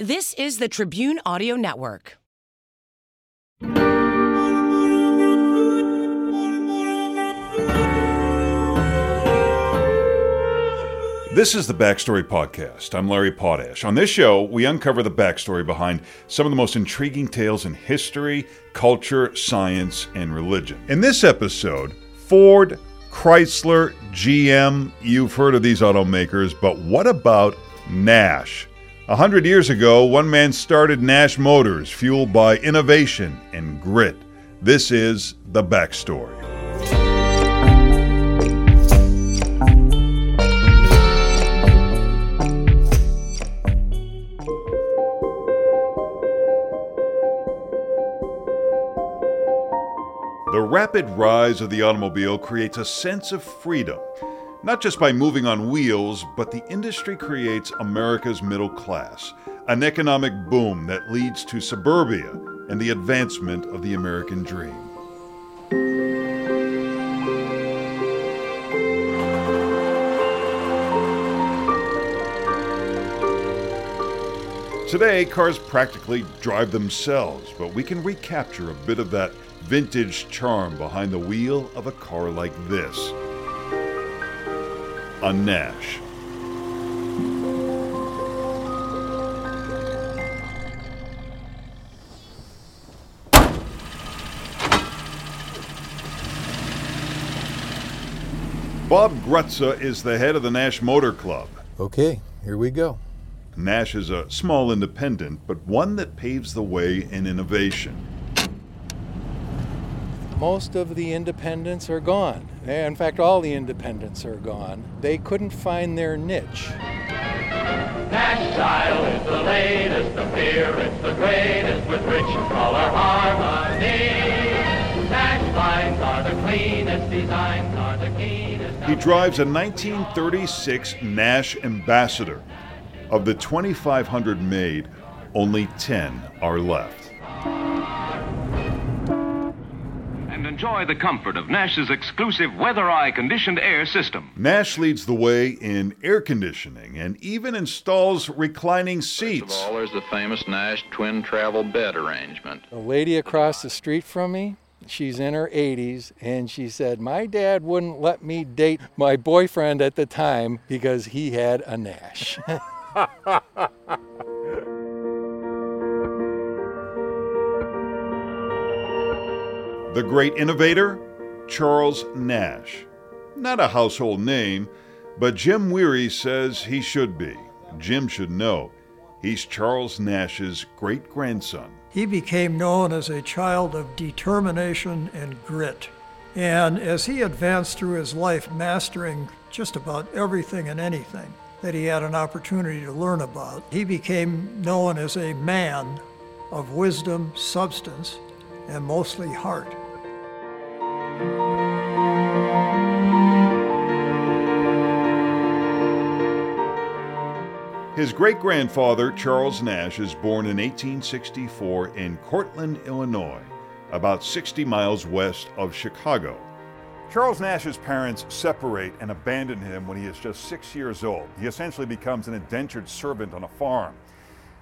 This is the Tribune Audio Network. This is the Backstory Podcast. I'm Larry Potash. On this show, we uncover the backstory behind some of the most intriguing tales in history, culture, science, and religion. In this episode, Ford, Chrysler, GM, you've heard of these automakers, but what about Nash? A hundred years ago, one man started Nash Motors, fueled by innovation and grit. This is the backstory. The rapid rise of the automobile creates a sense of freedom, not just by moving on wheels, but the industry creates America's middle class, an economic boom that leads to suburbia and the advancement of the American dream. Today, cars practically drive themselves, but we can recapture a bit of that vintage charm behind the wheel of a car like this a Nash. Bob Grutza is the head of the Nash Motor Club. Okay, here we go. Nash is a small independent, but one that paves the way in innovation. Most of the independents are gone. Eh, in fact, all the independents are gone. They couldn't find their niche. Nash style is the latest, the fear it's the greatest with rich color harmony. Nash lines are the cleanest, designs are the keenest. He drives a 1936 Nash Ambassador. Of the 2,500 made, only 10 are left. Enjoy the comfort of Nash's exclusive Weather Eye conditioned air system. Nash leads the way in air conditioning and even installs reclining First seats. of all, there's the famous Nash twin travel bed arrangement. A lady across the street from me, she's in her 80s, and she said, My dad wouldn't let me date my boyfriend at the time because he had a Nash. The great innovator, Charles Nash. Not a household name, but Jim Weary says he should be. Jim should know. He's Charles Nash's great grandson. He became known as a child of determination and grit. And as he advanced through his life, mastering just about everything and anything that he had an opportunity to learn about, he became known as a man of wisdom, substance, and mostly heart. His great grandfather, Charles Nash, is born in 1864 in Cortland, Illinois, about 60 miles west of Chicago. Charles Nash's parents separate and abandon him when he is just six years old. He essentially becomes an indentured servant on a farm.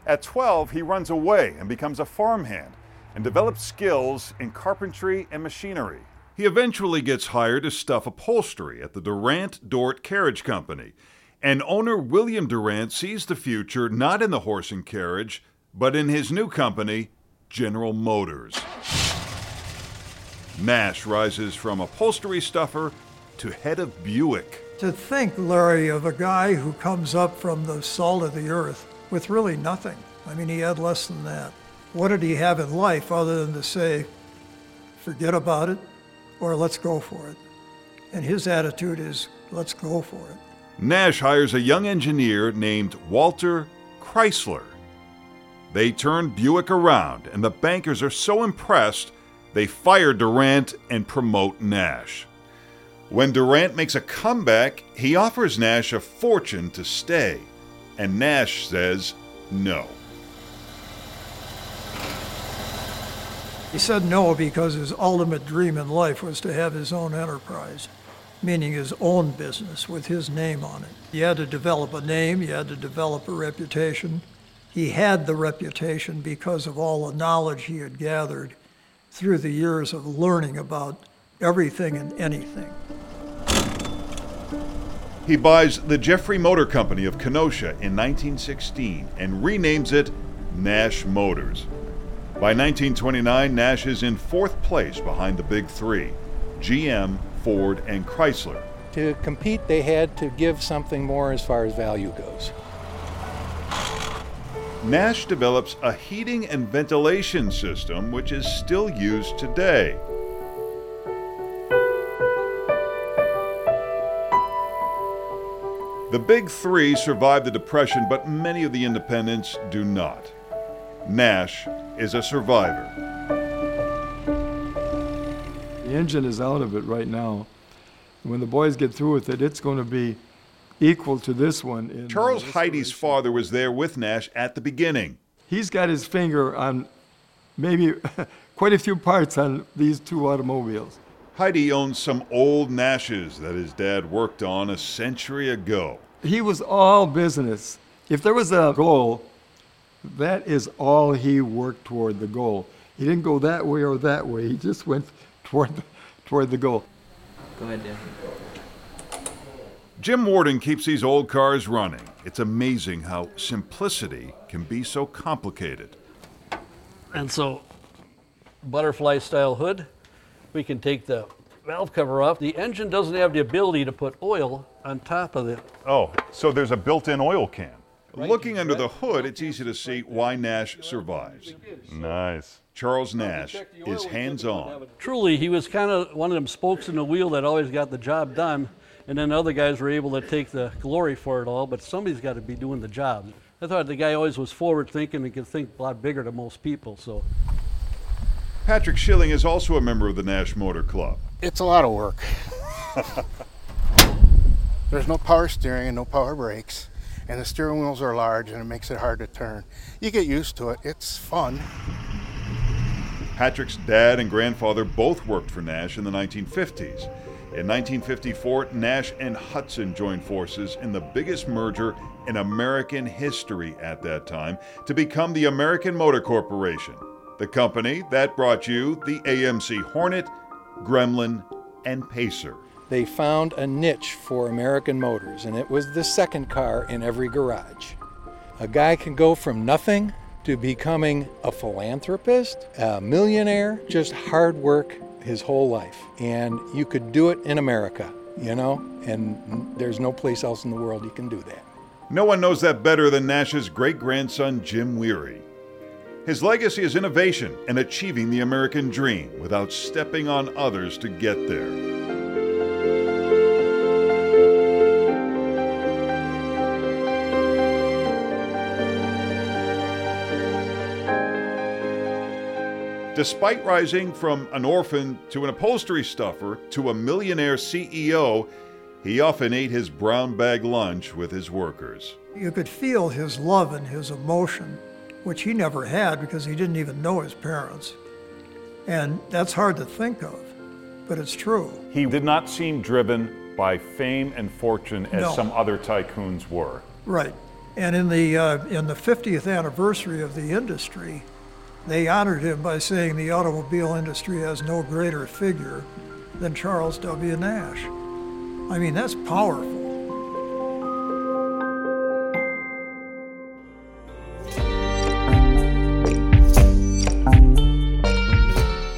At 12, he runs away and becomes a farmhand and develops skills in carpentry and machinery. He eventually gets hired to stuff upholstery at the Durant Dort Carriage Company, and owner William Durant sees the future not in the horse and carriage, but in his new company, General Motors. Nash rises from upholstery stuffer to head of Buick. To think, Larry, of a guy who comes up from the salt of the earth with really nothing. I mean, he had less than that. What did he have in life other than to say, forget about it or let's go for it? And his attitude is, let's go for it. Nash hires a young engineer named Walter Chrysler. They turn Buick around, and the bankers are so impressed they fire Durant and promote Nash. When Durant makes a comeback, he offers Nash a fortune to stay, and Nash says no. He said no because his ultimate dream in life was to have his own enterprise, meaning his own business with his name on it. He had to develop a name, he had to develop a reputation, he had the reputation because of all the knowledge he had gathered through the years of learning about everything and anything. He buys the Jeffery Motor Company of Kenosha in 1916 and renames it Nash Motors. By 1929, Nash is in fourth place behind the big three GM, Ford, and Chrysler. To compete, they had to give something more as far as value goes. Nash develops a heating and ventilation system which is still used today. The Big Three survived the Depression, but many of the independents do not. Nash is a survivor. The engine is out of it right now. When the boys get through with it, it's going to be equal to this one. in, uh, Charles Heidi's father was there with Nash at the beginning. He's got his finger on maybe quite a few parts on these two automobiles. Heidi owns some old Nashes that his dad worked on a century ago. He was all business. If there was a goal, that is all he worked toward the goal. He didn't go that way or that way. He just went toward the, toward the goal. Go ahead, Dan. Jim Warden keeps these old cars running. It's amazing how simplicity can be so complicated. And so, butterfly style hood, we can take the valve cover off. The engine doesn't have the ability to put oil on top of it. Oh, so there's a built in oil can. Looking under the hood, it's easy to see why Nash survives. Nice. Charles Nash is hands on. Truly, he was kind of one of them spokes in the wheel that always got the job done, and then other guys were able to take the glory for it all, but somebody's got to be doing the job. I thought the guy always was forward thinking and could think a lot bigger than most people, so. Patrick Schilling is also a member of the Nash Motor Club. It's a lot of work. There's no power steering and no power brakes, and the steering wheels are large and it makes it hard to turn. You get used to it, it's fun. Patrick's dad and grandfather both worked for Nash in the 1950s. In 1954, Nash and Hudson joined forces in the biggest merger in American history at that time to become the American Motor Corporation, the company that brought you the AMC Hornet, Gremlin, and Pacer. They found a niche for American motors, and it was the second car in every garage. A guy can go from nothing to becoming a philanthropist, a millionaire, just hard work his whole life. And you could do it in America, you know, and there's no place else in the world you can do that. No one knows that better than Nash's great grandson, Jim Weary. His legacy is innovation and achieving the American dream without stepping on others to get there. Despite rising from an orphan to an upholstery stuffer to a millionaire CEO, he often ate his brown bag lunch with his workers. You could feel his love and his emotion, which he never had because he didn't even know his parents. And that's hard to think of, but it's true. He did not seem driven by fame and fortune as No. some other tycoons were. Right. And in the, uh, in the 50th anniversary of the industry, they honored him by saying the automobile industry has no greater figure than Charles W. Nash. I mean, that's powerful.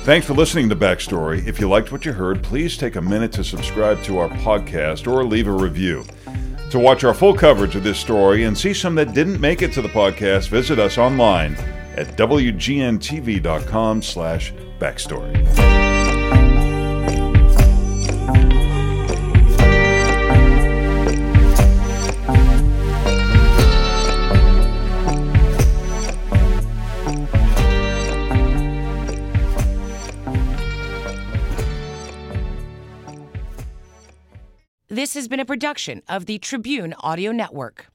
Thanks for listening to Backstory. If you liked what you heard, please take a minute to subscribe to our podcast or leave a review. To watch our full coverage of this story and see some that didn't make it to the podcast, visit us online at wgntv.com slash backstory. This has been a production of the Tribune Audio Network.